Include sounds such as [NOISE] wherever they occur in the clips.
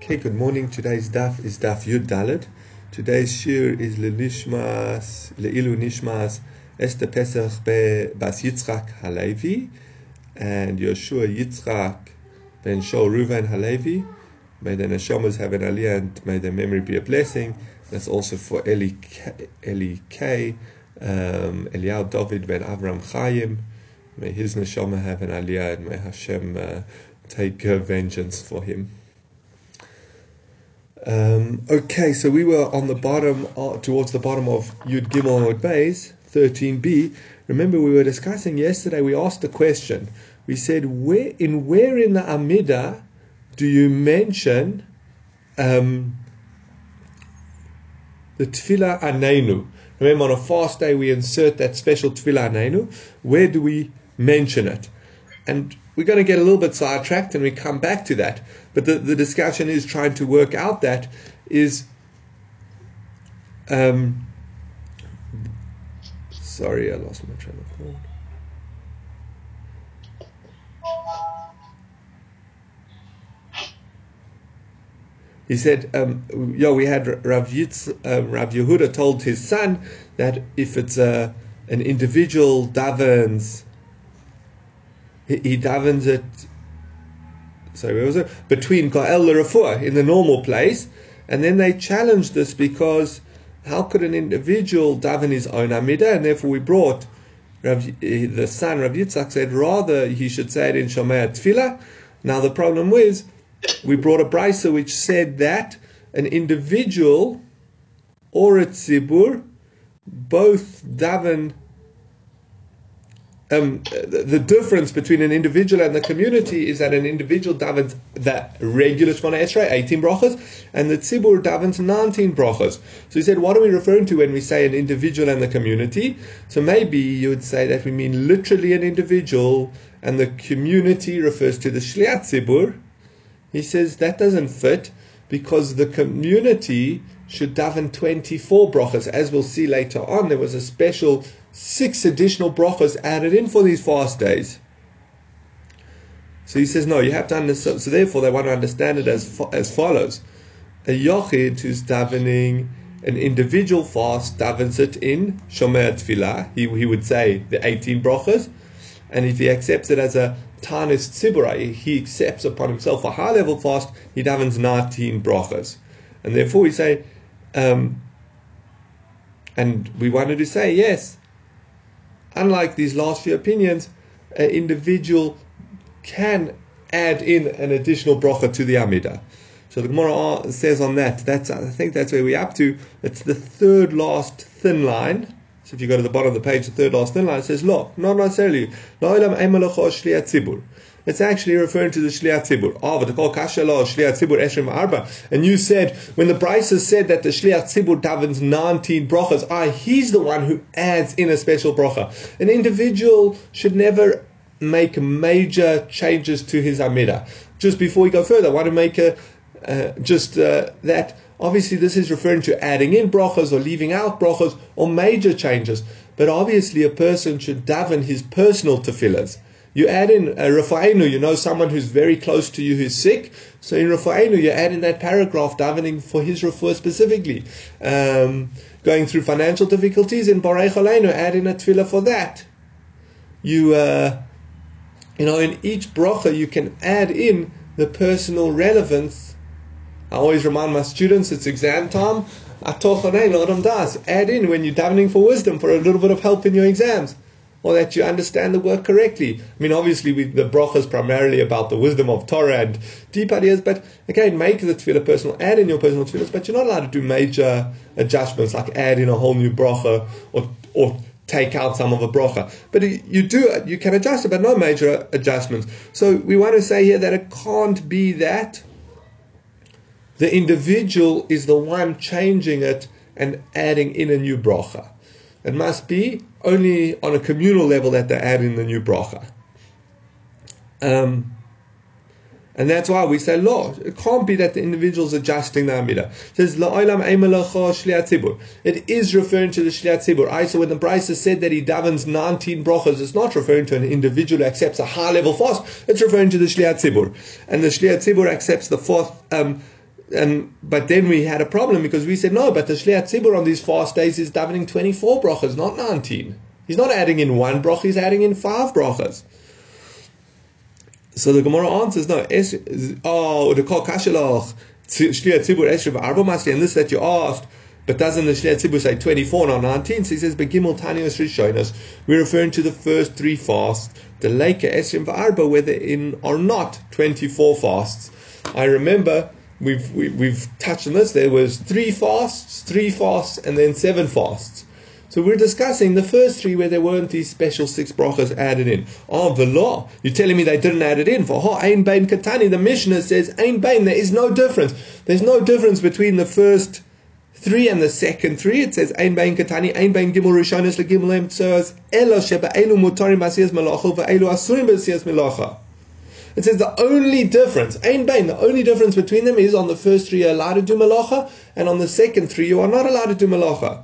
Okay, good morning. Today's daf is daf Yud Daled. Today's shir is Lenishmas, Leilu Nishmas, Esther Pesach be Bas Yitzchak Halevi, and Yoshua Yitzchak ben Shol Ruven Halevi. May the neshamas have an aliyah and may their memory be a blessing. That's also for Eli, Eli K, um, Eliyahu David ben Avram Chaim. May his neshama have an aliyah and may Hashem uh, take uh, vengeance for him. Um, okay, so we were on the bottom, uh, towards the bottom of Yud Gimel Yud Beis, 13b. Remember, we were discussing yesterday, we asked the question. We said, where in where in the Amida do you mention um, the Tefillah Anenu? Remember, on a fast day, we insert that special Tefillah Anenu. Where do we mention it? And we're going to get a little bit sidetracked and we come back to that. But the, the discussion is trying to work out that is. Um, sorry, I lost my train of thought. He said, um, "Yo, we had Rav, Yitz, uh, Rav Yehuda told his son that if it's a, an individual davens he davens it. Sorry, it was it? Between Ga'el Rafua in the normal place, and then they challenged this because how could an individual daven his own Amida? And therefore, we brought Rav, eh, the son Rav Yitzchak said rather he should say it in Shomea Tefillah. Now the problem was we brought a brisa which said that an individual or a tzibur both daven um, the, difference between an individual and the community is that an individual davens the regular Shemona Esrei, 18 brachas, and the tzibur davens 19 brachas. So he said, what are we referring to when we say an individual and the community? So maybe you would say that we mean literally an individual, and the community refers to the shliach tzibur. He says that doesn't fit because the community should daven 24 brachas. As we'll see later on, there was a special six additional brachas added in for these fast days. So he says, no, you have to understand. So therefore, they want to understand it as as follows: a yochid who's davening an individual fast davens it in shomer tefillah. He he would say the eighteen brachas, and if he accepts it as a tanis tzibura, he accepts upon himself a high level fast. He davens nineteen brachas, and therefore we say. Um, and we wanted to say yes, unlike these last few opinions, an individual can add in an additional bracha to the Amida. So the Gemara says on that, that's I think that's where we're up to. It's the third last thin line. So if you go to the bottom of the page, the third last thin line says, Lo, not necessarily. It's actually referring to the Shliat Eshrim Arba. And you said, when the Brisa said that the Shliach Tzibur davens 19 brachas, ah, he's the one who adds in a special bracha. An individual should never make major changes to his Amida. Just before we go further, I want to make a, uh, just uh, that. Obviously, this is referring to adding in brachas or leaving out brachas or major changes. But obviously, a person should daven his personal tefillahs. You add in a Rafa'enu, you know someone who's very close to you who's sick. So in Rafa'enu, you add in that paragraph davening for his refuah specifically. Um, going through financial difficulties in Barei Cholenu, add in a tefillah for that. You, uh, you know, in each bracha, you can add in the personal relevance. I always remind my students it's exam time. Add in when you're davening for wisdom for a little bit of help in your exams or that you understand the work correctly. I mean, obviously, we, the bracha is primarily about the wisdom of Torah and deep ideas, but again, make the tefillah personal, add in your personal tefillahs, but you're not allowed to do major adjustments like add in a whole new bracha or, or take out some of a bracha. But you do, you can adjust it, but no major adjustments. So we want to say here that it can't be that the individual is the one changing it and adding in a new bracha. It must be only on a communal level that they add in the new bracha. Um, and that's why we say, law. It can't be that the individual's adjusting the Amida. It says, It is referring to the Shliach Tzibur. I so when the Brisa said that he davens 19 brachas, it's not referring to an individual who accepts a high level fast. It's referring to the Shliach Tzibur. And the Shliach Tzibur accepts the fourth, um, um, but then we had a problem because we said no, but the Shliach Tzibur on these fast days is davening 24 brachas, not 19. He's not adding in one bracha, he's adding in five brachas. So the Gemara answers, no, es, oh, the call kashelach, Shliach Tzibur Eshev Arba Masli, and this that you asked, but doesn't the Shliach Tzibur say 24, not 19? So he says, Begimel Tanios Rishonas, we're referring to the first three fasts, the Leika Esrim Arba, whether in or not 24 fasts. I remember we've we, have we have touched on this. There was three fasts, three fasts, and then seven fasts. So we're discussing the first three where there weren't these special six brachas added in. Oh, the law. You're telling me they didn't add it in. For ha, Ein Bain Katani, the Mishnah says, Ein Bain, there is no difference. There's no difference between the first three and the second three. It says, Ein Bain Katani, Ein Bain Gimel Rishonis, Legimel Em Tzos, Elo Sheba Elu Mutarim Basiyas Melacha, Ve'elu Asurim Basiyas Melacha. It says the only difference, Ein Bain, the only difference between them is on the first three you're allowed to do Melacha, and on the second three you are not allowed to do Melacha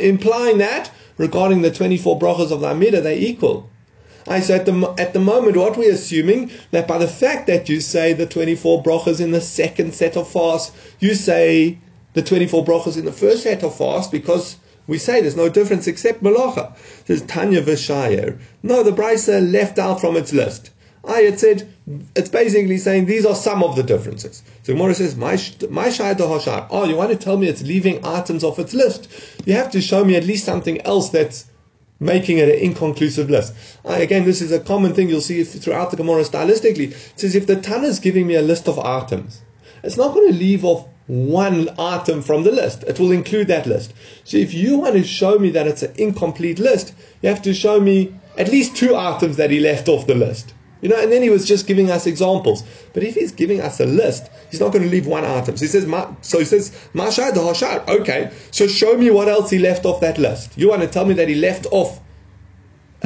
implying that regarding the 24 brachas of the Amida, they're equal. I so at the, at the moment, what we're assuming that by the fact that you say the 24 brachas in the second set of fasts, you say the 24 brachas in the first set of fasts because we say there's no difference except malacha. There's Tanya Vishayer. No, the Brisa left out from its list. I had said it's basically saying these are some of the differences. So Gemara says, "My my hashar." Oh, you want to tell me it's leaving items off its list? You have to show me at least something else that's making it an inconclusive list. I, again, this is a common thing you'll see throughout the Gemara stylistically. It says if the Tana is giving me a list of items, it's not going to leave off one item from the list. It will include that list. So if you want to show me that it's an incomplete list, you have to show me at least two items that he left off the list. You know, and then he was just giving us examples. But if he's giving us a list, he's not going to leave one item. So he says, so he says, Mashad Hashad. Okay, so show me what else he left off that list. You want to tell me that he left off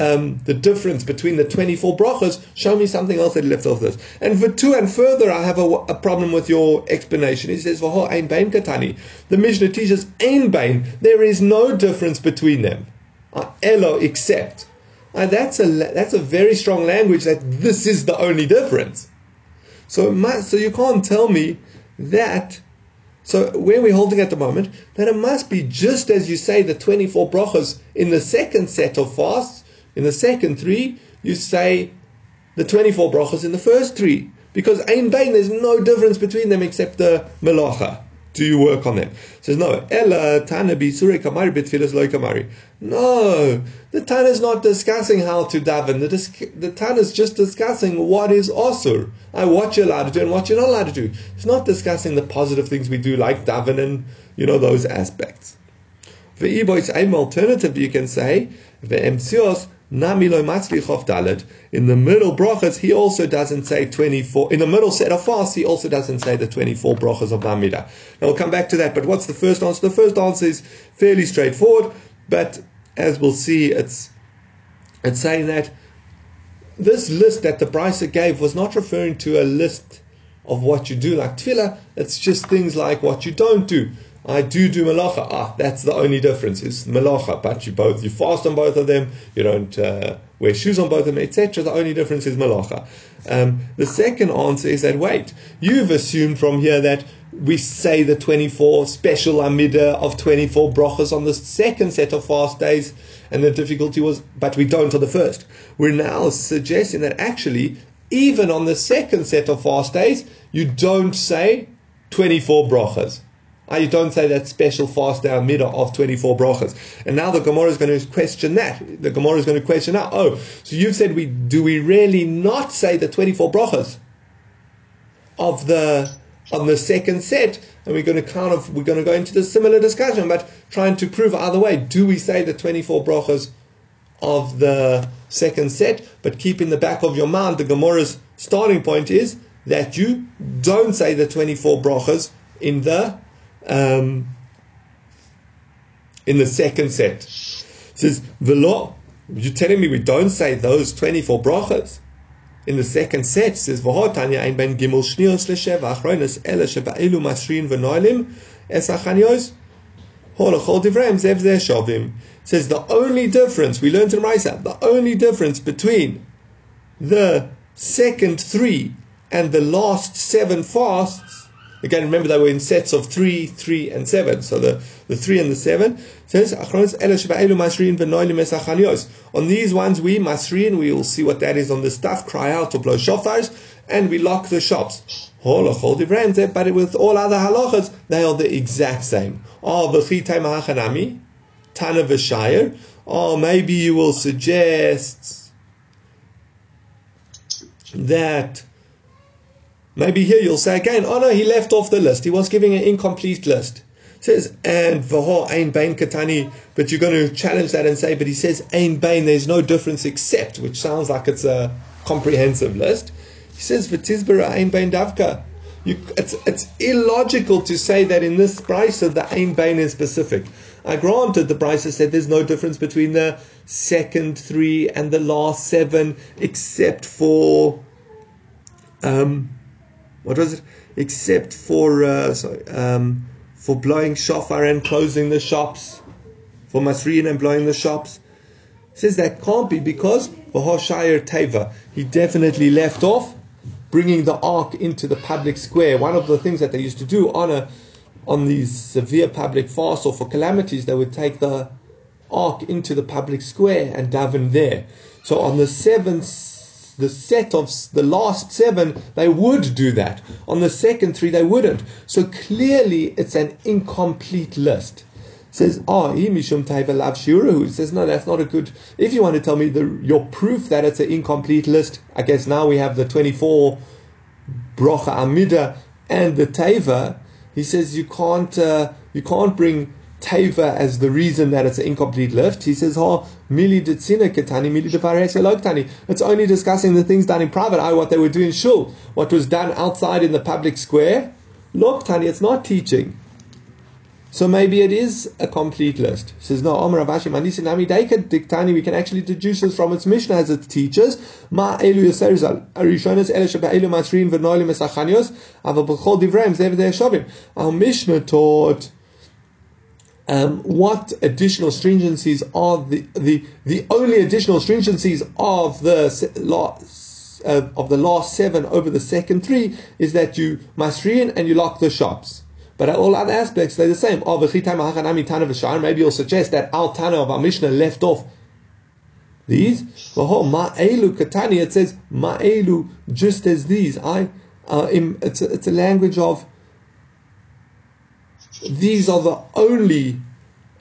um, the difference between the 24 brachas, show me something else that he left off this. And for two and further, I have a, a problem with your explanation. He says, Vaho Ein Bain Katani. The Mishnah teaches Ein Bain. There is no difference between them. Uh, Elo, except. Uh, that's a that's a very strong language that this is the only difference. So so you can't tell me that. So where we're holding at the moment, that it must be just as you say the 24 brachas in the second set of fasts, in the second three, you say the 24 brachas in the first three. Because Ein Bain, there's no difference between them except the melacha do you work on them? says no. Ella Tana Bisure Kamari Bitfilas Loy Kamari. No, the Tana is not discussing how to daven. The, dis- the Tana is just discussing what is osur. I what you're allowed to do and what you're not allowed to do. It's not discussing the positive things we do like daven and you know those aspects. For Ibo, alternative you can say the emtsios Namilo. In the middle brachas, he also doesn't say 24. In the middle set of fasts, he also doesn't say the 24 brachas of Amida. Now we'll come back to that, but what's the first answer? The first answer is fairly straightforward, but as we'll see, it's, it's saying that this list that the Brisa gave was not referring to a list of what you do like tefillah, it's just things like what you don't do. I do do malacha. Ah, that's the only difference. Is malacha, but you both you fast on both of them. You don't uh, wear shoes on both of them, etc. The only difference is malacha. Um, the second answer is that wait, you've assumed from here that we say the 24 special amida of 24 brachas on the second set of fast days, and the difficulty was, but we don't on the first. We're now suggesting that actually, even on the second set of fast days, you don't say 24 brachas. Uh, you don't say that special fast down middle of 24 brachas. And now the Gemara is going to question that. The Gemara is going to question now, oh, so you've said we do we really not say the 24 brachas of the on the second set? And we're going to kind of we're going to go into the similar discussion, but trying to prove either way, do we say the 24 brachas of the second set? But keep in the back of your mind the Gemara's starting point is that you don't say the 24 brachas in the um, in the second set. It says, Velo, you're telling me we don't say those 24 brachas. In the second set, says, V'hotanya ein ben gimel shnios l'sheva achronis ele sheba'elu masrin v'noilim es achanios holachol divreim zev zeh shovim. says the only difference, we learned in Raisa, the only difference between the second three and the last seven fasts, again, remember they were in sets of three, three, and seven. So the, the three and the seven says, On these ones we masrin, we will see what that is on the stuff, cry out or blow shofars, and we lock the shops. Eh? But with all other halachas, they are the exact same. Oh, Tana v'shayir. Or maybe you will suggest that maybe here you'll say again, oh no, he left off the list. He was giving an incomplete list. It says and vaho ein bain katani, but you're going to challenge that and say, but he says ein bain. There's no difference except, which sounds like it's a comprehensive list. He says v'tizbera ein bain davka. You, it's, it's illogical to say that in this price of the ein bain is specific. I granted the Brisa said there's no difference between the second three and the last seven, except for um, what was it? Except for uh, sorry, um, for blowing shofar and closing the shops, for Masriyan and blowing the shops. says that can't be because Vahoshayir Teva, he definitely left off bringing the ark into the public square. One of the things that they used to do on a on these severe public fasts or for calamities, they would take the ark into the public square and daven there. So on the seventh, the set of the last seven, they would do that. On the second three, they wouldn't. So clearly, it's an incomplete list. It says, oh, he mishum lav It says, no, that's not a good. If you want to tell me the, your proof that it's an incomplete list, I guess now we have the 24 brocha amida and the teva he says you can't uh, you can't bring teva as the reason that it's an incomplete lift. He says, "Ha mili ketani mili It's only discussing the things done in private. I what they were doing shul, what was done outside in the public square. Look, Tani, it's not teaching. So maybe it is a complete list. He says, no, Omer Avashi Manisi Nami Diktani, we can actually deduce this from its Mishnah as it teaches. Ma Elu Yoserizal. Arishonis Ele Sheba Elu Masrin Venoilim Esachanios, Ava Bechol Divrem, Zev Shavim. Our Mishnah taught um, what additional stringencies are the, the, the only additional stringencies of the uh, of the last seven over the second three is that you masrin and you lock the shops. But all other aspects, they're the same. Oh, maybe you'll suggest that Al Tana of our Mishnah left off these. Ma'elu Katani, it says Ma'elu just as these. I, uh, it's, a, it's a language of these are the only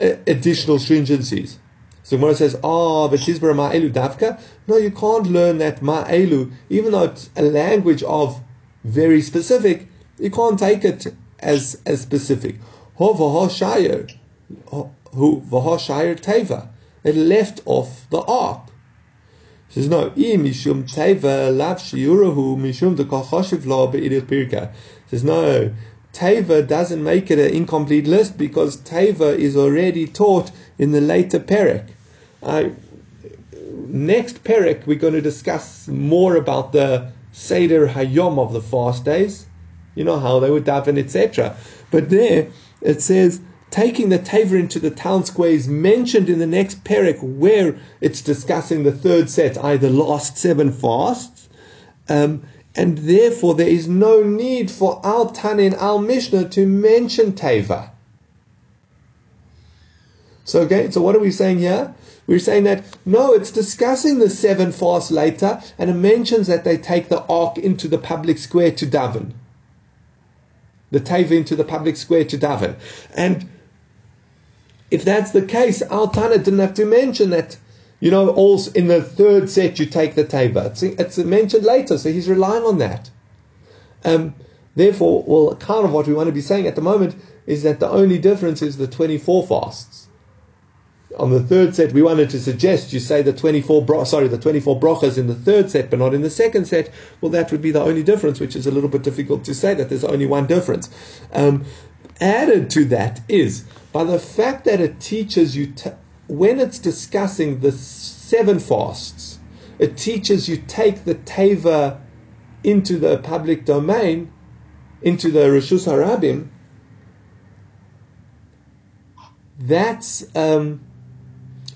uh, additional stringencies. So Gemara says, "Ah, but Shizbara Ma'elu Davka." No, you can't learn that Ma'elu, even though it's a language of very specific. You can't take it as as specific. Ho who v'ho teva. It left off the ark. He says no. I mishum teva lav shiurahu mishum de kachoshiv lo be'irich birka. Says no. Teva doesn't make it an incomplete list because Teva is already taught in the later Perek. Uh, next Perek, we're going to discuss more about the Seder Hayom of the fast days you know how they would daven, etc. But there it says taking the taver into the town square is mentioned in the next parak where it's discussing the third set, either last seven fasts. Um, and therefore there is no need for Al Tanin Al Mishnah to mention Teva. So okay, so what are we saying here? We're saying that no, it's discussing the seven fasts later, and it mentions that they take the ark into the public square to daven the teva into the public square to daven. And if that's the case, Al Tana didn't have to mention that. You know, also in the third set you take the teva. It's, it's mentioned later, so he's relying on that. Um, therefore, well, kind of what we want to be saying at the moment is that the only difference is the 24 fasts on the third set, we wanted to suggest you say the 24 bro- sorry, the 24 brochas in the third set, but not in the second set. Well, that would be the only difference, which is a little bit difficult to say that there's only one difference. Um, added to that is by the fact that it teaches you when it's discussing the seven fasts, it teaches you take the teva into the public domain, into the Rishus Harabim. That's um,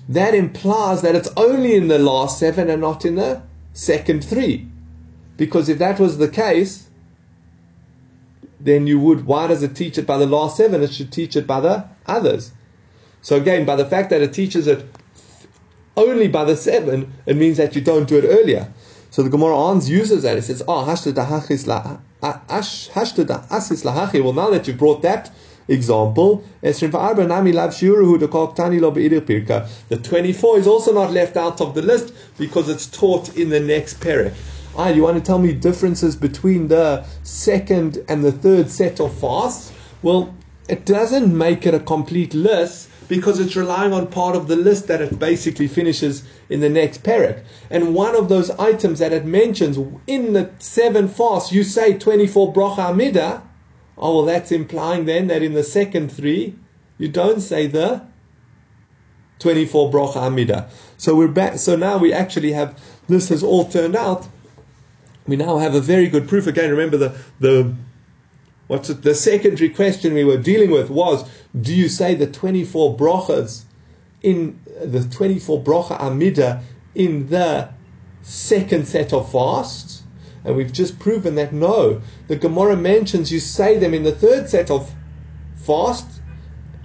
that implies that it's only in the last seven and not in the second three. Because if that was the case, then you would, why does it teach it by the last seven? It should teach it by the others. So again, by the fact that it teaches it only by the seven, it means that you don't do it earlier. So the Gemara Ans uses that. It says, "Oh, hashta asis lahachi." Well, now that you've brought that example, the twenty-four is also not left out of the list because it's taught in the next parak. Ah, you want to tell me differences between the second and the third set of fasts? Well, it doesn't make it a complete list because it's relying on part of the list that it basically finishes in the next parak. And one of those items that it mentions in the seven fasts, you say 24 brocha amida. Oh, well, that's implying then that in the second three, you don't say the 24 brocha amida. So we're back. So now we actually have this has all turned out we now have a very good proof. Again, remember the, the what's it, the secondary question we were dealing with was, do you say the 24 brachas in the 24 bracha amida in the second set of fasts? And we've just proven that no. The Gemara mentions you say them in the third set of fasts.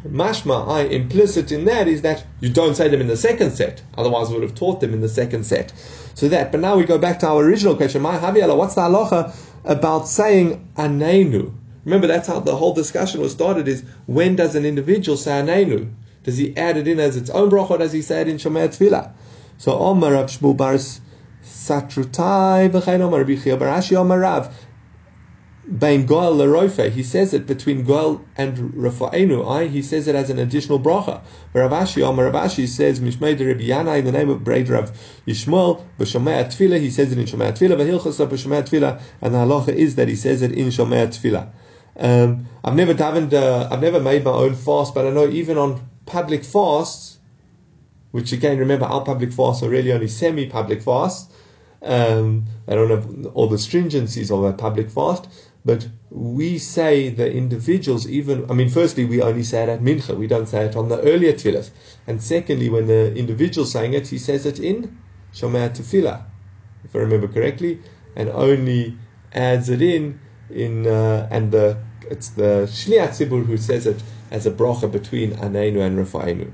Mashma, I implicit in that is that you don't say them in the second set. Otherwise, we would have taught them in the second set. So that, but now we go back to our original question. My Haviala, what's the halacha about saying anenu? Remember, that's how the whole discussion was started. Is when does an individual say anenu? Does he add it in as its own bracha, or does he say it in Shomei Tefillah? So Omar Rav Shmuel Bar Satrutai v'chein Omar Rabbi Barashi Omar Rav. Bain Goel Leroife, he says it between Goel and Rafa'enu. I he says it as an additional bracha. Ravashi Amar Ravashi says Mishmei Rabbi Yana in the name of Braid Rav Yishmael B'Shomei Tefillah. He says it in Shomei Tefillah. V'Hilchasa B'Shomei Tefillah. And the halacha is that he says it in Shomei Tefillah. Um, I've never davened, uh, I've never made my own fast, but I know even on public fasts, which again, remember, our public fasts are really only semi-public fasts. Um, they don't have all the stringencies of a public fast. But we say the individuals, even, I mean, firstly, we only say it at Mincha, we don't say it on the earlier tefillahs. And secondly, when the individual saying it, he says it in Shomei Tefillah, if I remember correctly, and only adds it in, in uh, and the it's the Shliach Tzibur who says it as a bracha between Anenu and Rafa'enu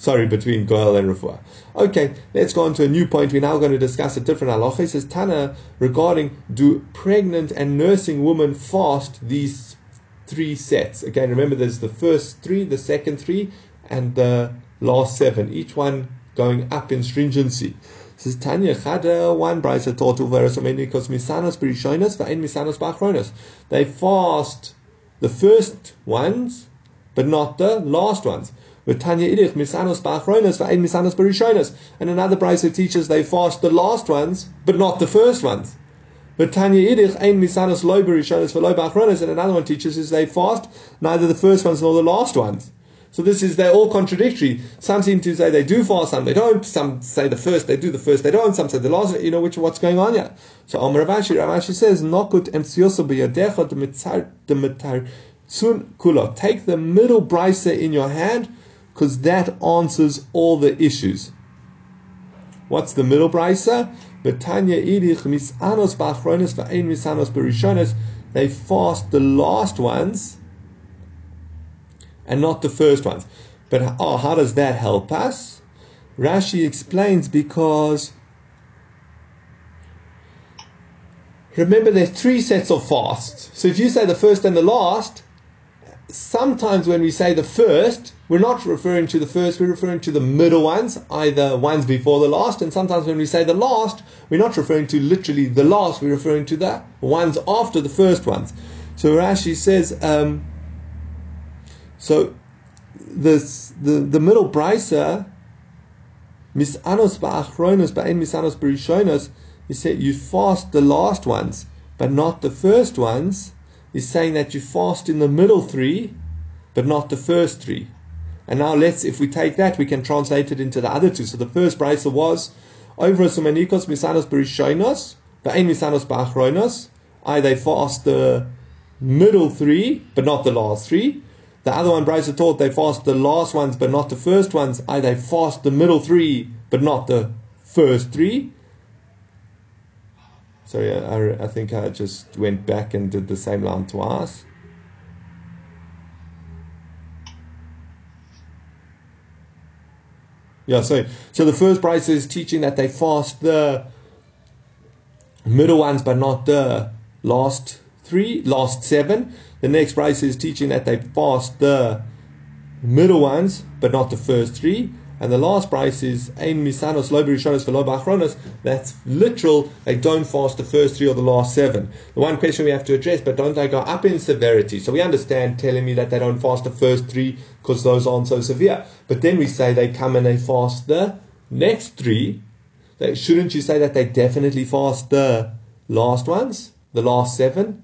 sorry, between Goel and Refuah. Okay, let's go on to a new point. We're now going to discuss a different halacha. It says Tana regarding do pregnant and nursing women fast these three sets? Again, remember there's the first three, the second three, and the last seven, each one going up in stringency. Says Tanya Chada, one brisa taught because misanos berishonas va'en misanos bachronas. They fast the first ones, but not the last ones. But Tanya Idich, Misanos Ba'achronas, Va'in Misanos Barishonas. And another Brisa teaches they fast the last ones, but not the first ones. But Tanya Idich, Ein Misanos Loi Barishonas, V'loi Ba'achronas. And another one teaches is they fast neither the first ones nor the last ones. So this is, they're all contradictory. Some seem to say they do fast, some they don't. Some say the first, they do the first, they don't. Some say the last, you know, which, what's going on here? So Amar Rav Ashi, Ravashi says, Nokut emtsioso b'yadecha de sun kula. Take the middle brisa in your hand, because that answers all the issues. What's the middle brisa? Betanya idich misanos ba'achronis va'ein misanos berishonis. They fast the last ones and not the first ones. But oh, how does that help us? Rashi explains because remember there's three sets of fasts. So if you say the first and the last, sometimes when we say the first, we're not referring to the first, we're referring to the middle ones, either ones before the last, and sometimes when we say the last, we're not referring to literally the last, we're referring to the ones after the first ones. So Rashi says, um, so this, the, the middle brisa, misanos ba'achronos ba'en misanos b'rishonos, he said you fast the last ones, but not the first ones, is saying that you fast in the middle three, but not the first three. And now let's, if we take that, we can translate it into the other two. So the first brisa was, over sumanikos misanos berishonos, va'en misanos ba'achronos, I they fast the middle three, but not the last three. The other one, Brisa taught they fast the last ones, but not the first ones. I they fast the middle three, but not the first three. Sorry, I, I think I just went back and did the same line twice. Yeah, so so the first price is teaching that they fast the middle ones, but not the last three, last seven. The next price is teaching that they fast the middle ones, but not the first three. And the last price is Ein Misanos Lo Berishonos Velo Bachronos. That's literal. They don't fast the first three or the last seven. The one question we have to address, but don't they go up in severity? So we understand telling me that they don't fast the first three because those aren't so severe. But then we say they come and they fast the next three. They, shouldn't you say that they definitely fast the last ones, the last seven?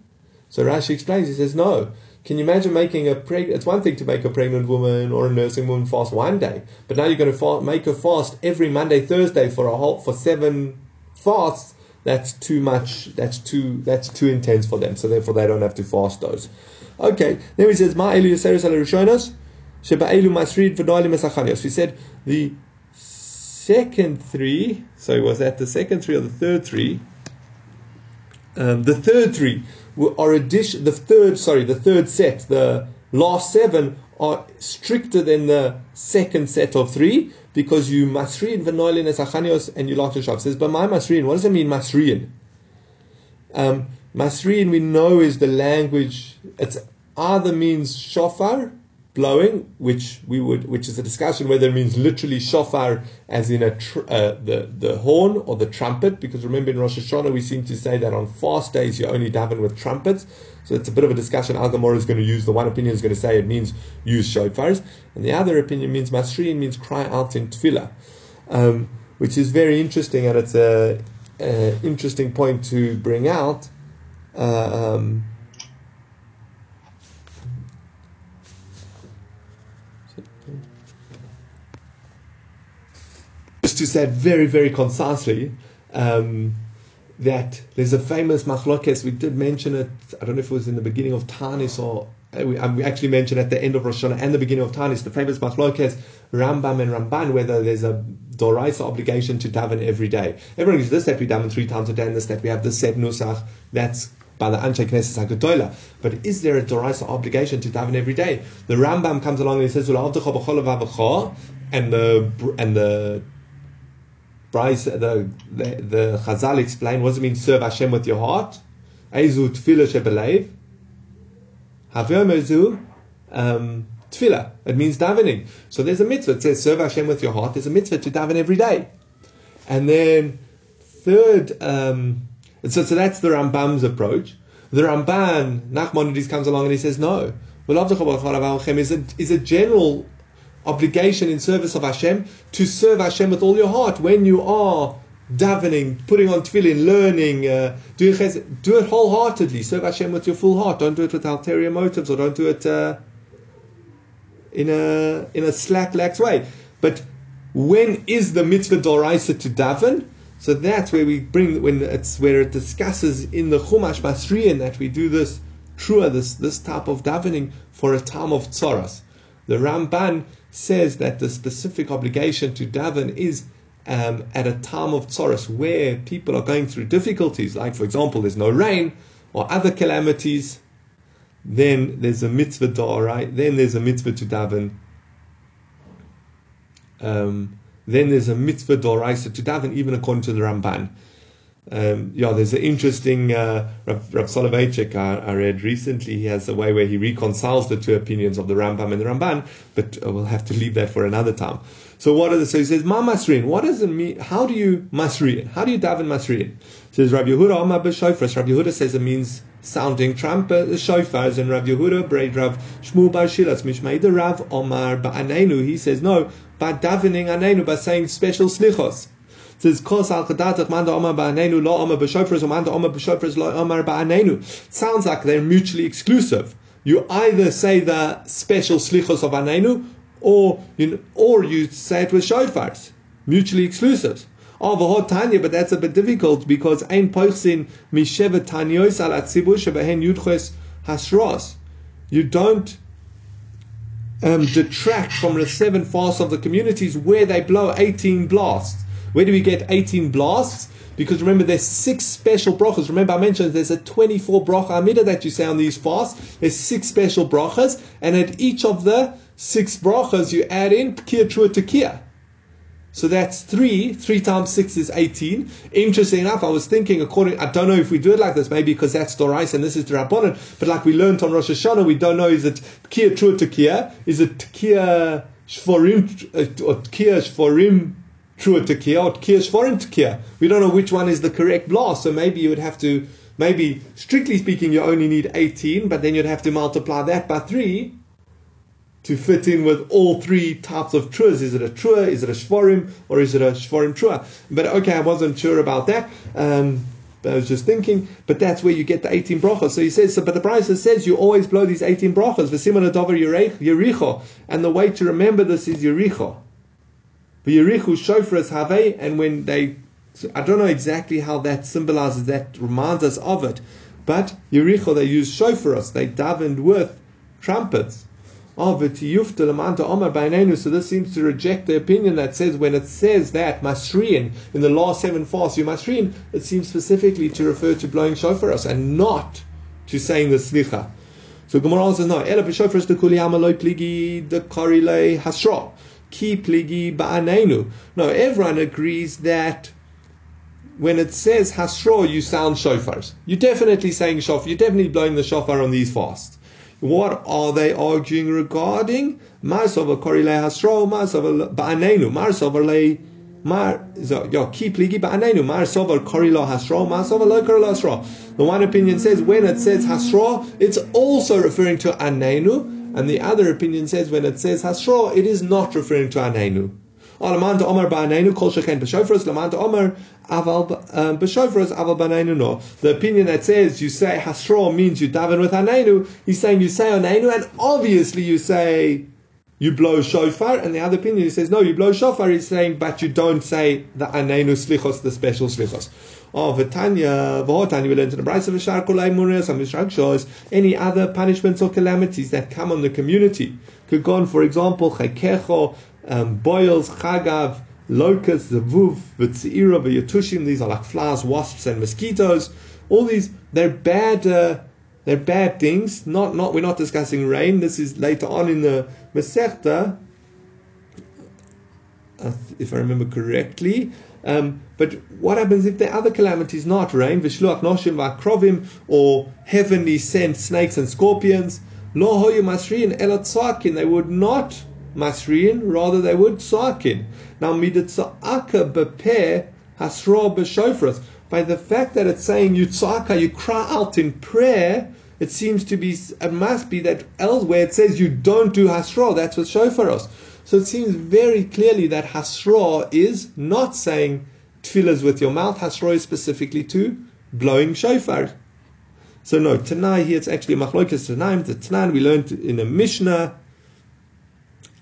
So Rashi explains. He says no. Can you imagine making a preg? It's one thing to make a pregnant woman or a nursing woman fast one day, but now you're going to fa- make her fast every Monday, Thursday for a whole for seven fasts. That's too much. That's too. That's too intense for them. So therefore, they don't have to fast those. Okay. Then he says, "Ma elu yaseris ala rishonos, sheba elu masrid v'noalim esachanios." We said the second three. So was that the second three or the third three? Um, the third three are addition. The third, sorry, the third set, the last seven are stricter than the second set of three because you masrin v'noilin es achanios and you like to shav. Says, but my masrin, what does it mean masrin? Um, we know is the language. It's either means shofar blowing, which we would, which is a discussion whether it means literally shofar as in a tr- uh, the the horn or the trumpet. Because remember in Rosh Hashanah we seem to say that on fast days you only daven with trumpets. So it's a bit of a discussion. Al Gemara is going to use the one opinion is going to say it means use shofars, and the other opinion means masrin means cry out in tefillah, um, which is very interesting, and it's a, a interesting point to bring out. Uh, um, to say very, very concisely, um, that there's a famous machlokes. We did mention it. I don't know if it was in the beginning of Tanis or uh, we, um, we actually mentioned at the end of Rosh Hashanah and the beginning of Tanis, the famous machlokes Rambam and Ramban, whether there's a doraisa obligation to daven every day. Everyone uses this that we daven three times a day, and this that we have the set nusach. That's by the Anshe Knesset HaGedolah. But is there a Doraisa obligation to daven every day? The Rambam comes along and he says, and the and the Bryce, the, the, the Chazal explain what does it mean serve Hashem with your heart? Ezu tefillah shebelev. Havyomezu um, tefillah. It means davening. So there's a mitzvah. It says serve Hashem with your heart. There's a mitzvah to daven every day. And then third, um, so, so that's the Rambam's approach. The Ramban, Nachmanides comes along and he says, no. Is a, is a general obligation in service of Hashem to serve Hashem with all your heart when you are davening, putting on tefillin, learning, uh, do, it, do it wholeheartedly. Serve Hashem with your full heart. Don't do it with ulterior motives or don't do it uh, in a in a slack, lax way. But when is the mitzvah doraisa to daven? So that's where we bring when it's where it discusses in the Chumash Masriyan that we do this trua, this this type of davening for a time of tzoras. The Ramban says that the specific obligation to daven is um, at a time of tzoras where people are going through difficulties, like for example, there's no rain or other calamities. Then there's a mitzvah right? Then there's a mitzvah to daven. Um, then there's a mitzvah doraisa to daven, even according to the Ramban. Um, yeah, there's an interesting uh, Rav, Soloveitchik I, I, read recently. He has a way where he reconciles the two opinions of the Rambam and the Ramban, but uh, we'll have to leave that for another time. So what are the, so he says, Ma Masrin, what does it mean? How do you Masrin? How do you daven Masrin? Says Rav Yehuda Omar B'Shofras. Rav Yehuda says it means sounding trumpet, shofars, and Rav Yehuda, Braid Rav Shmuel Bar Shilas, Mishmaida Rav Omar Ba'anenu. He says, no, by davening Anenu, by saying special slichos says kos al chadatach manda ba'anenu lo omar b'shofres or manda omar b'shofres lo ba'anenu. Sounds like they're mutually exclusive. You either say the special slichos of anenu, or you or you say it with shofars, mutually exclusive. Oh, tanya, but that's a bit difficult because ein poichsin misheva tanyos al atzibur shebehen yudches hasros. You don't um, detract from the seven fasts of the communities where they blow 18 blasts Where do we get 18 blasts? Because remember, there's six special brachas. Remember, I mentioned there's a 24 bracha amida that you say on these fasts. There's six special brachas, and at each of the six brachas, you add in kia trua tekia. So that's three. Three times six is 18. Interesting enough, I was thinking, according, I don't know if we do it like this, maybe because that's Dorais and this is Rabbanon, but like we learned on Rosh Hashanah, we don't know, is it Kia Trua Tekia? Is it Kia Shforim, uh, or Kia Shforim Trua Tekia, or Kia Shforim Tekia? We don't know which one is the correct blast, so maybe you would have to, maybe, strictly speaking, you only need 18, but then you'd have to multiply that by three, to fit in with all three types of truas. Is it a trua? Is it a shvorim? Or is it a shvorim trua? But okay, I wasn't sure about that. Um, I was just thinking, but that's where you get the 18 brachas. So he says, so, but the Brisa says you always blow these 18 brachas. V'simon adover yericho. And the way to remember this is yericho. V'yerichu shofras have, and when they, I don't know exactly how that symbolizes, that reminds us of it, but yericho, they use shofaros, they davened with trumpets. Ah, so this seems to reject the opinion that says when it says that masrian in the last seven fasts you masrian, it seems specifically to refer to blowing shofaros and not to saying the slicha. So Gemara says no. Ela b'shofaros dekuli amaloi pligi dekorile hasra ki pligi ba'anenu. No, everyone agrees that when it says hasro, you sound shofars. You're definitely saying shofar. You're definitely blowing the shofar on these fasts. What are they arguing regarding? Marsova korile hasro, marsova ba'anenu, marsova le. The one opinion says when it says hasro, it's also referring to anenu, and the other opinion says when it says hasro, it is not referring to anenu. Ah, Ba'anenu Kol um, B'Shofros Aval B'Shofros Aval No. The opinion that says you say Hasro means you daven with Anenu, he's saying you say Anenu and obviously you say you blow shofar, and the other opinion he says no, you blow shofar. He's saying, but you don't say the anenu slichos, the special slichos. Oh, Vitanya, V'hotanya, we learned in the Brisa of Shar Kolai Munas, and any other punishments or calamities that come on the community. Could go on, for example, Chakecho, um, boils, chagav, locusts, zavuv, v'tzeira, v'yatushim. These are like flies, wasps, and mosquitoes. All these, they're bad. Uh, they're bad things. Not, not. We're not discussing rain. This is later on in the Masechta, uh, if I remember correctly. Um, but what happens if the other calamities, not rain, v'shluach noshim v'akrovim, or heavenly sent snakes and scorpions? Lo hoyu masrin elat They would not masrin, rather they would tzakin. Now midatzaka bepeh hasra b'shofras. By the fact that it's saying you tzaka, you cry out in prayer, it seems to be, it must be that elsewhere it says you don't do hasra, that's what shofaros. So it seems very clearly that hasra is not saying tefillahs with your mouth, hasra is specifically to blowing shofar. So no, Tanai here it's actually machlokas Tanaim. The Tanan we learned in a Mishnah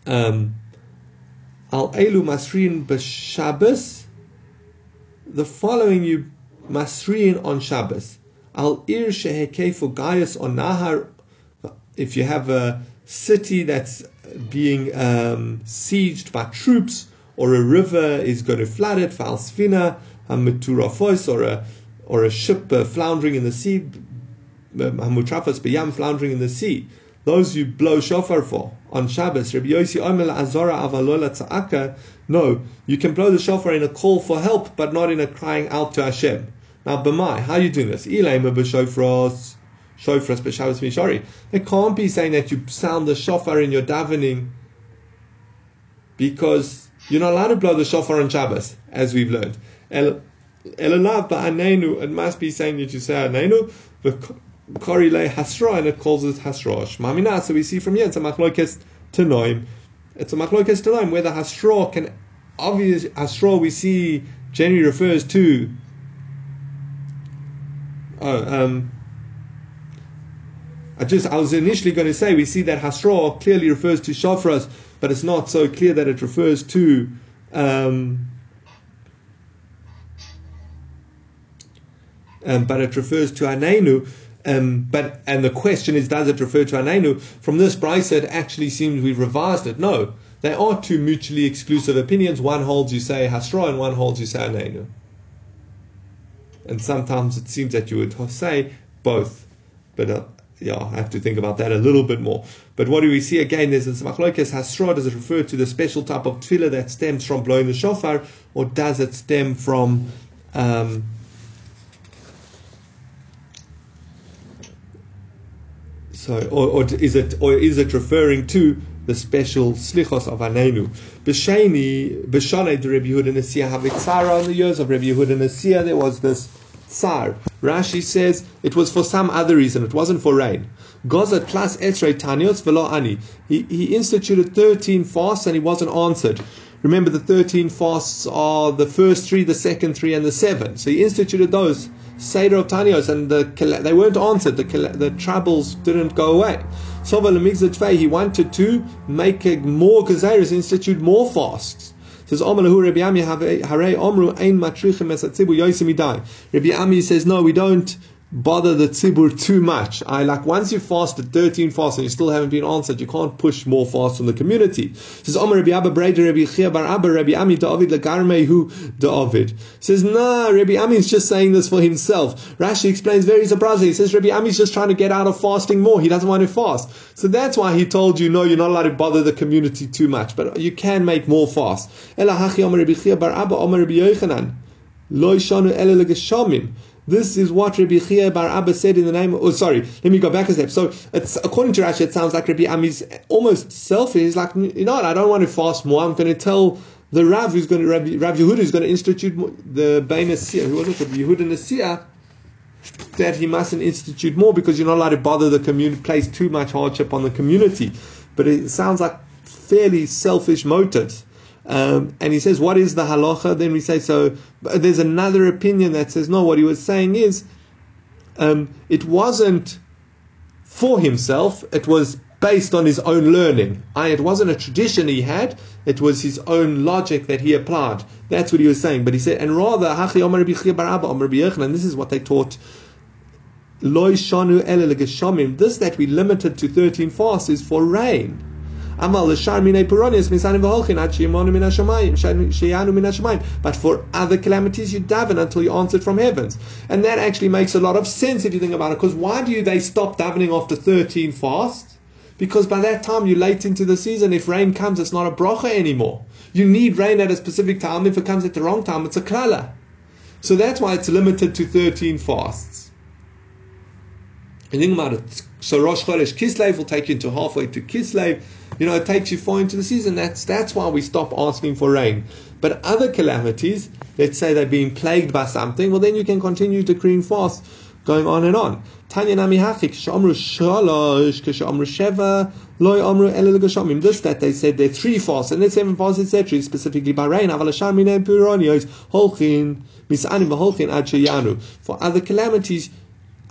um, Al Elu Masrin b'Shabbos. The following you Masrin on Shabbos. Al Ir Shehekefu Gaius on Nahar. If you have a city that's being um, sieged by troops, or a river is going to flood it, Falsfina, Hamuturafos, or a or a ship uh, floundering in the sea, Hamutrafos Beyam floundering in the sea those you blow shofar for on Shabbos. Rabbi Yossi Omer Azora Avalola Tza'aka. No, you can blow the shofar in a call for help, but not in a crying out to Hashem. Now, B'mai, how are you doing this? Ilema b'shofros, shofras b'shabbos mishari. It can't be saying that you sound the shofar in your davening because you're not allowed to blow the shofar on Shabbos, as we've learned. El Elalav ba'anenu, it must be saying that you say anenu, Korile Hasra, and it calls it Hasra. Shmamina, so we see from here, it's a machlokes tenoim. It's a machlokes tenoim where the Hasra can, obvious Hasra we see generally refers to, oh, um, I just, I was initially going to say, we see that Hasra clearly refers to Shofras, but it's not so clear that it refers to, um, um, but it refers to Anenu. Um, but and the question is, does it refer to Anenu? From this Brisa, it actually seems we've revised it. No, They are two mutually exclusive opinions. One holds you say Hasra and one holds you say Anenu. And sometimes it seems that you would say both. But uh, yeah, I have to think about that a little bit more. But what do we see again? There's this machlokes hasra. Does it refer to the special type of tefillah that stems from blowing the shofar, or does it stem from um, so, or, or is it or is it referring to the special slichos of Anenu. B'sheni, b'shanei de Rabbi Yehuda Nasiya havitzara in the years of Rabbi Yehuda Nasiya, there was this tsar. Rashi says it was for some other reason. It wasn't for rain. Gozat plus etrei tanios velo ani. He, he instituted 13 fasts and he wasn't answered. Remember the 13 fasts are the first three, the second three, and the seven. So he instituted those. Seder of Tanios, and the, they weren't answered. The, the troubles didn't go away. So He wanted to make more Gezeres, institute more fasts. Says Rabbi Ami says no, we don't bother the tzibur too much. I like once you fast fasted 13 fasts and you still haven't been answered, you can't push more fasts on the community. Says Omer Rabbi Abba Breda Rabbi Chia Bar Abba Rabbi Ami David Lagarme Hu David. Says nah, Rabbi Ami is just saying this for himself. Rashi explains very surprisingly. He says Rabbi Ami is just trying to get out of fasting more. He doesn't want to fast. So that's why he told you no, you're not allowed to bother the community too much, but you can make more fasts. Omer Rabbi Chia Bar Abba Rabbi this is what Rabbi Chia Bar Abba said in the name. Of, oh, sorry, let me go back a step. So, according to Rashi, it sounds like Rabbi Ami's almost selfish. He's like, you know what? I don't want to fast more. I'm going to tell the Rav who's going to Rabbi, Rav Yehuda who's going to institute the Bein Asiyah, who was it? Rabbi Yehuda Nasiyah, that he mustn't institute more because you're not allowed to bother the community, place too much hardship on the community. But it sounds like fairly selfish motives. Um, and he says, what is the halacha? Then we say, so there's another opinion that says, no, what he was saying is, um, it wasn't for himself, it was based on his own learning. I, it wasn't a tradition he had, it was his own logic that he applied. That's what he was saying. But he said, and rather, and this is what they taught. This that we limited to 13 fasts is for rain. But for other calamities, you daven until you answered from heavens, and that actually makes a lot of sense if you think about it. Because why do they stop davening after thirteen fasts? Because by that time you're late into the season. If rain comes, it's not a bracha anymore. You need rain at a specific time. If it comes at the wrong time, it's a klala. So that's why it's limited to 13 fasts. And think about it. So Rosh Chodesh Kislev will take you into halfway to Kislev. You know, it takes you far into the season. That's that's why we stop asking for rain. But other calamities, let's say they're being plagued by something, well then you can continue decreeing fast, going on and on. Tanya nami hachik shamru shalosh kshamru sheva loy. This that they said they're three fasts and then seven fasts etc. Specifically by rain. Aval puronios holchin misanim v'holchin ad. For other calamities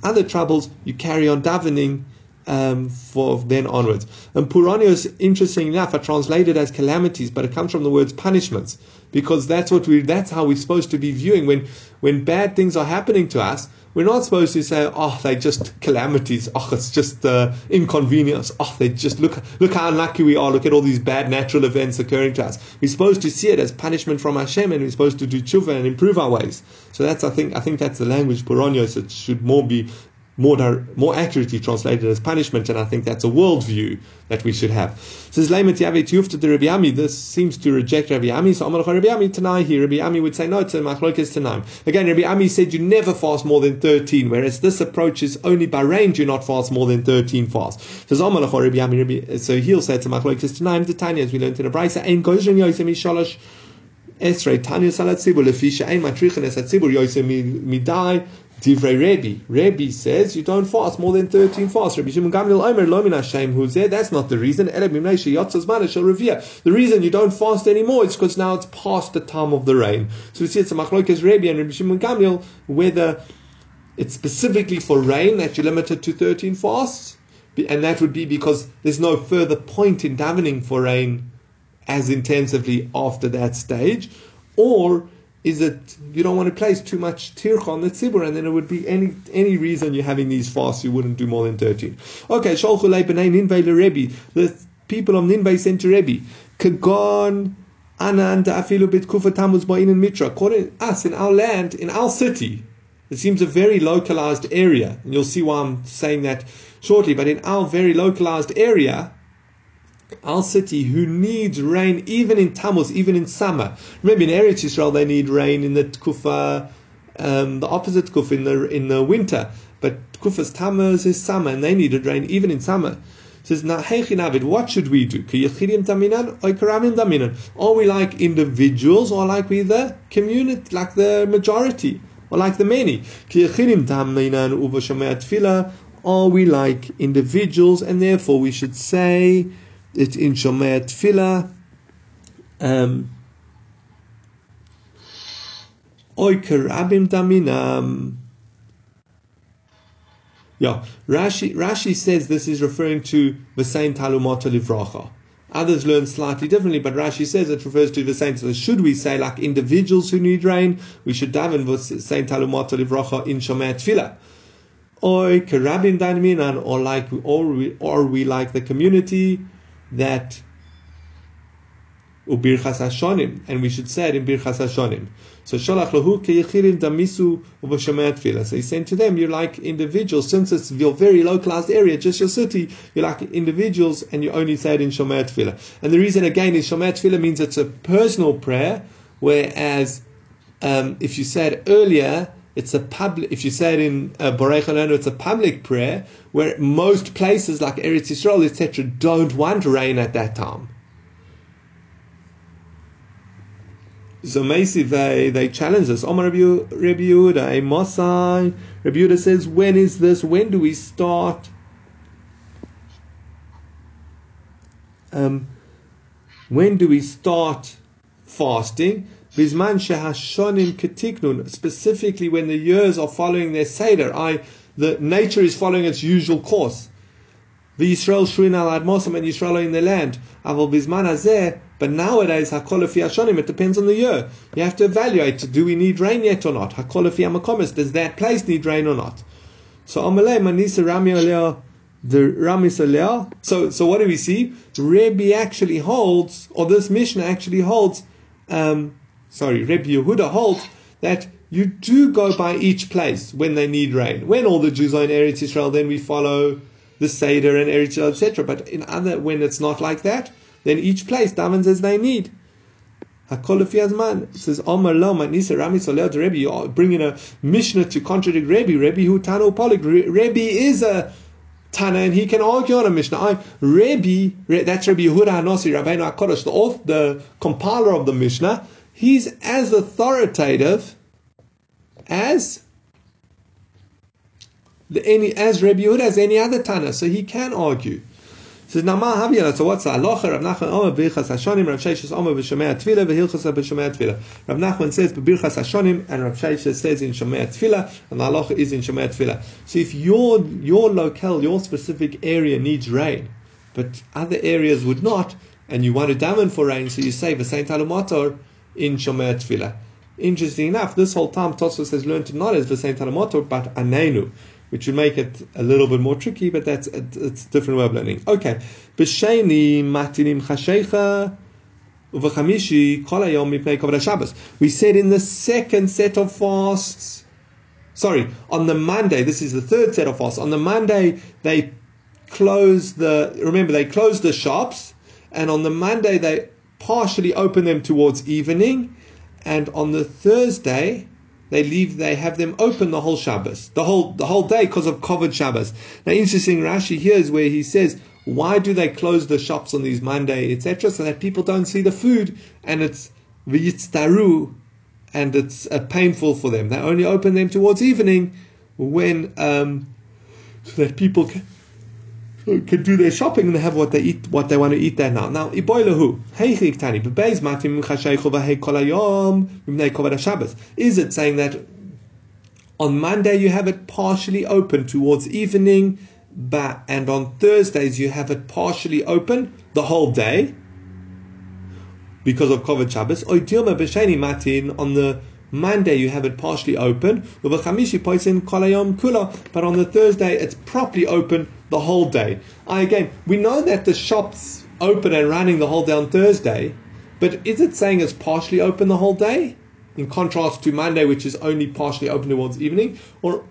other troubles, you carry on davening um, for then onwards. And Puranios, interesting enough, are translated as calamities, but it comes from the words punishments because that's what we that's how we're supposed to be viewing when when bad things are happening to us. We're not supposed to say, "Oh, they just calamities. Oh, it's just uh, inconvenience. Oh, they just look look how unlucky we are. Look at all these bad natural events occurring to us." We're supposed to see it as punishment from Hashem, and we're supposed to do tshuva and improve our ways. So that's I think I think that's the language Puranios. It should more be more, more accurately translated as punishment, and I think that's a worldview that we should have. Says Leimet Yavet Yufta to Rabbi. This seems to reject Rabbi Ami. So Amalach Rabbi Ami here. Rabbi Ami would say no, a machlokes Tanaim. Again, Rabbi Ami said you never fast more than thirteen, whereas this approach is only by range you not fast more than thirteen fasts. Says Amalach Rabbi Ami. So he'll say it's a machlokes Tanaim. The Tanya, as we learned in the Brisa, Ein Gozrin Yosem Shalosh. Esrei Tanya Salat Tzibur Lefisha Ein Matrichen Es Tzibur Yosem Midai Divrei Rebbe. Rebbe says you don't fast more than 13 fasts. Rabbi Shimon Gamliel Omer Lo Min Hashem Huzeh. That's not the reason. The reason you don't fast anymore is because now it's past the time of the rain. So we see it's a machlokes Rebbe and Rabbi Shimon Gamliel whether it's specifically for rain that you're limited to 13 fasts. And that would be because there's no further point in davening for rain as intensively after that stage. Or is that you don't want to place too much tircha on the tzibur, and then it would be any any reason you're having these fasts, you wouldn't do more than thirteen. Okay, sholchu b'nei ninvei Rebbe. The people of Ninveh sent to Rebbe. Kagon Anan Afilu Bit Kufa Tamuz Ba'in Mitra. According to us, in our land, in our city, it seems a very localized area. And you'll see why I'm saying that shortly. But in our very localized area, our city who needs rain even in Tammuz, even in summer. Remember, in Eretz Israel, they need rain in the Kufa, um, the opposite Kufa in the in the winter. But Kufa's Tammuz is summer, and they needed rain even in summer. It says Navid, what should we do? Are we like individuals, or like we the community, like the majority, or like the many? Are we like individuals, and therefore we should say it's in Shomei Tefillah. Um, Oy karabim daminam. Yeah, Rashi, Rashi says this is referring to the same Talumata Livracha. Others learn slightly differently, but Rashi says it refers to the same. So should we say like individuals who need rain, we should daven the same Talumata Livracha in Shomei Tefillah. Or like, or we, or we like the community that ubirchas hashonim, and we should say it in birchas hashonim. So sholach lahu keyichirim damisu uvashamet tefillah. So he's saying to them, you're like individuals. Since it's your very localized area, just your city, you're like individuals, and you only say it in shomer tefillah. And the reason again is shomer tefillah means it's a personal prayer, whereas um, if you said earlier it's a public. If you say it in uh, Borei it's a public prayer where most places like Eretz Yisrael, etc., don't want rain at that time. So Macy, they they challenge us. Omar Rabbi Yehuda, Mosai. Rabbi Yehuda says, when is this? When do we start? Um, when do we start fasting? Bizman shehashonim ketiknun, specifically when the years are following their seder, I, the nature is following its usual course. The Yisrael shrin al admosam and Yisrael are in the land. Aval bizman hazeh, but nowadays hakol hashonim, it depends on the year. You have to evaluate, do we need rain yet or not? Hakol amakomis, does that place need rain or not? So amalei manisa rami the Ramis So, so what do we see? Rebbe actually holds, or this mission actually holds, um, sorry, Rebbe Yehuda holds that you do go by each place when they need rain. When all the Jews are in Eretz Israel, then we follow the Seder and Eretz Israel, etc. But in other, when it's not like that, then each place davens as they need. Hakol says Omar Lo Manisa Rami Solel to Rebbe. You're bringing a Mishnah to contradict Rebbe. Rebbe who Tano Polik. Rebbe is a Tana and he can argue on a Mishnah. I Rebbe, that's Rebbe Yehuda Hanasi Rabbeinu Hakodesh, the, author, the compiler of the Mishnah he's as authoritative as the, any as Rabbi Yehuda as any other Tana, so he can argue. Says Nama Haviyana. So what's the halacha? Rav Nachman Omer Birchas Hashonim. Rav Sheshes Omer b'Shomei Tefillah v'Hilchas b'Shomei Tefillah. Rav Nachman says b'Birchas Hashonim, and Rav Sheshes says in Shomei Tefillah, and the halacha is in Shomei Tefillah. So if your your locale, your specific area needs rain, but other areas would not, and you want to daven for rain, so you say v'Saint Alumotor in Shomer Tefillah. Interesting enough, this whole time Tosfos has learned to not as the same Talamotor, but Anenu, which would make it a little bit more tricky, but that's it's a different way of learning. Okay. B'sheni matinim chashecha uv'chamishi kol hayom mipnei koved Shabbos. We said in the second set of fasts, sorry, on the Monday, this is the third set of fasts, on the Monday they close the, remember they close the shops, and on the Monday they partially open them towards evening, and on the Thursday they leave they have them open the whole Shabbos, the whole the whole day because of koved Shabbos. Now, interesting Rashi here is where he says, why do they close the shops on these Monday, etc., so that people don't see the food and it's v'yitztaru and it's uh, painful for them. They only open them towards evening when um, so that people can, can do their shopping and they have what they eat, what they want to eat there now. Now, iboilahu, heichik tani, bebeis matim chashaychu v'hei kol hayom, mipnei koved Shabbos. Is it saying that on Monday you have it partially open towards evening, but, and on Thursdays you have it partially open the whole day? Because of Koved Shabbos, or matin on the Monday you have it partially open, but on the Thursday it's properly open the whole day. I, again, we know that the shops open and running the whole day on Thursday, but is it saying it's partially open the whole day? In contrast to Monday, which is only partially open towards evening? Or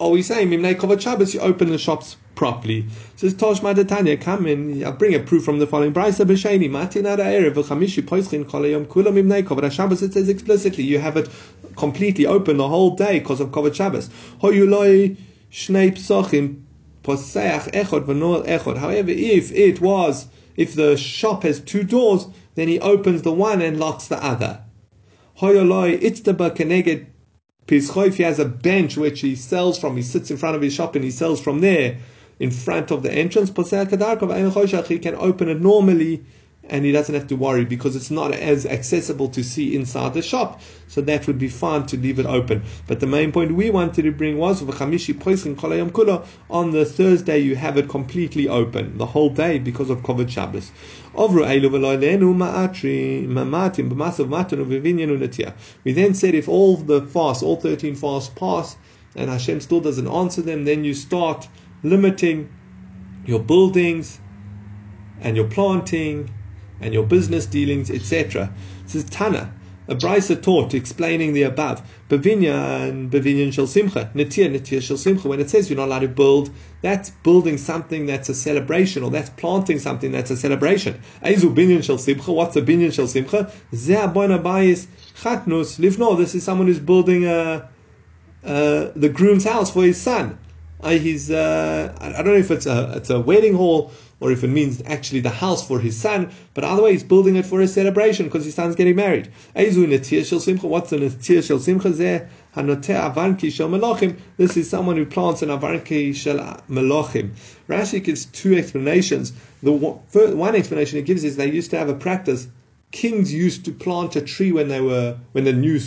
are we saying Mimnei Kovat you open the shops properly? Says Tosh Madatanya, come in, I'll bring a proof from the following. Brisa B'Sheni, Matinada Erev, V'chamishi Poischin Kolayom Kula Mimnei Kovat Shabbos, it says explicitly, you have it completely open the whole day because of Kovat Shabbos. Hoyuloi Shnei Psochim, Poseach Echod. However, if it was, if the shop has two doors, then he opens the one and locks the other. Hoyoloi Itztaba Keneged Pischoif, he has a bench which he sells from. He sits in front of his shop and he sells from there in front of the entrance. He can open it normally and he doesn't have to worry because it's not as accessible to see inside the shop. So that would be fine to leave it open. But the main point we wanted to bring was on the Thursday you have it completely open the whole day because of Kovod Shabbos. We then said if all the fasts, all 13 fasts pass and Hashem still doesn't answer them, then you start limiting your buildings and your planting and your business dealings, etc. This is Tana, a brisa taught explaining the above. Bavinya and Bavinyan shel simcha, Nitir, Nitir shel simcha. When it says you're not allowed to build, that's building something that's a celebration, or that's planting something that's a celebration. Eizu binyan shel simcha. What's a binyan shel simcha? Zeh bayis chatnus livno. This is someone who's building a, uh, the groom's house for his son. Uh, he's uh, I don't know if it's a it's a wedding hall or if it means actually the house for his son, but either way, he's building it for a celebration because his son's getting married. What's the netir shel simcha zeh? avanki shel. This is someone who plants an avanki shel melachim. Rashi gives two explanations. The one explanation he gives is they used to have a practice. Kings used to plant a tree when they were when the new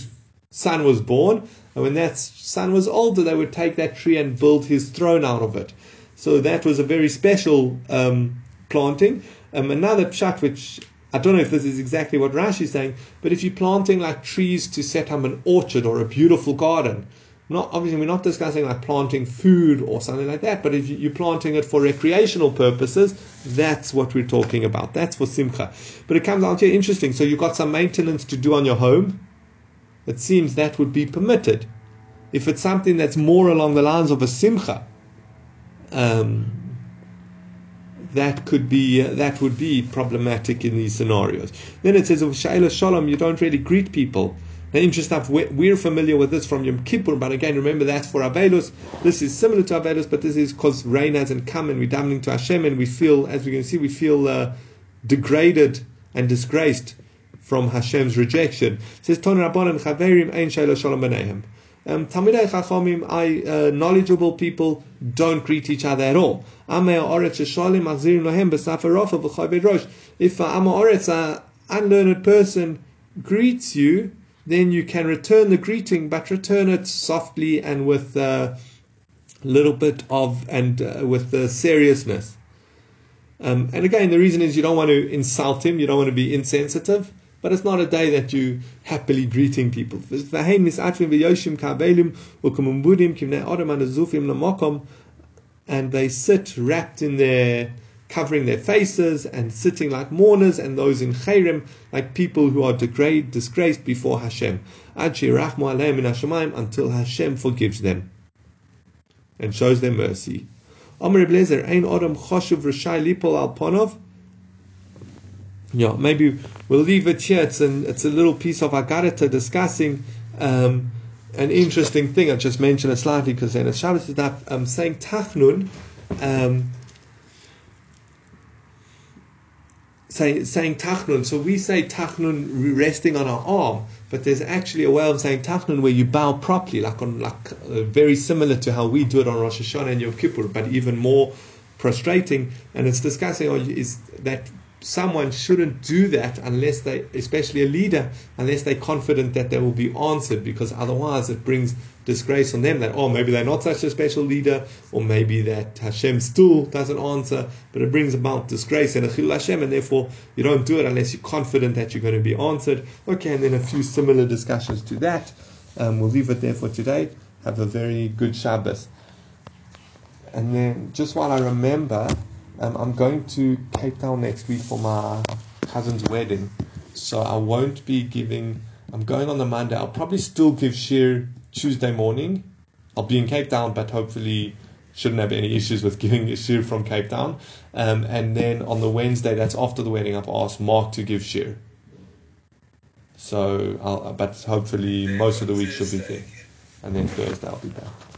son was born, and when that son was older, they would take that tree and build his throne out of it. So that was a very special um, planting. Um, another pshat, which I don't know if this is exactly what Rashi is saying, but if you're planting like trees to set up an orchard or a beautiful garden, not obviously we're not discussing like planting food or something like that, but if you're planting it for recreational purposes, that's what we're talking about. That's for simcha. But it comes down here interesting. So you've got some maintenance to do on your home. It seems that would be permitted. If it's something that's more along the lines of a simcha, um, that could be uh, that would be problematic in these scenarios. Then it says of Shaila Shalom, you don't really greet people. Now, interesting enough, we're familiar with this from Yom Kippur, but again, remember that's for Avelus. This is similar to Avelus, but this is because rain hasn't come and we're davening to Hashem, and we feel, as we can see, we feel uh, degraded and disgraced from Hashem's rejection. It says, Chaverim Shalom. Um, I, uh, knowledgeable people, don't greet each other at all. If Amoretz, an unlearned person, greets you, then you can return the greeting, but return it softly and with a little bit of and uh, with seriousness. Um, and again, the reason is you don't want to insult him, you don't want to be insensitive. But it's not a day that you happily greeting people. And they sit wrapped in their covering their faces and sitting like mourners, and those in chayrim like people who are degrade, disgraced before Hashem. Until Hashem forgives them and shows them mercy. Yeah, maybe we'll leave it here. It's, an, it's a little piece of Agadata discussing um, an interesting thing. I just mentioned it slightly because then it's Shabbos um, saying Tachnun, um, say, saying Tachnun. So we say Tachnun resting on our arm, but there's actually a way of saying Tachnun where you bow properly, like on like uh, very similar to how we do it on Rosh Hashanah and Yom Kippur, but even more prostrating. And it's discussing oh, is that someone shouldn't do that unless they, especially a leader, unless they're confident that they will be answered, because otherwise it brings disgrace on them that, oh, maybe they're not such a special leader, or maybe that Hashem still doesn't answer, but it brings about disgrace and a chil Hashem, and therefore you don't do it unless you're confident that you're going to be answered. Okay, and then a few similar discussions to that. Um, we'll leave it there for today. Have a very good Shabbos. And then, just while I remember, Um, I'm going to Cape Town next week for my cousin's wedding, so I won't be giving. I'm going on the Monday. I'll probably still give shiur Tuesday morning. I'll be in Cape Town, but hopefully shouldn't have any issues with [LAUGHS] giving a shiur from Cape Town. Um, and then on the Wednesday, that's after the wedding, I've asked Mark to give shiur. So, I'll, but hopefully most of the week she'll be there, and then Thursday I'll be back.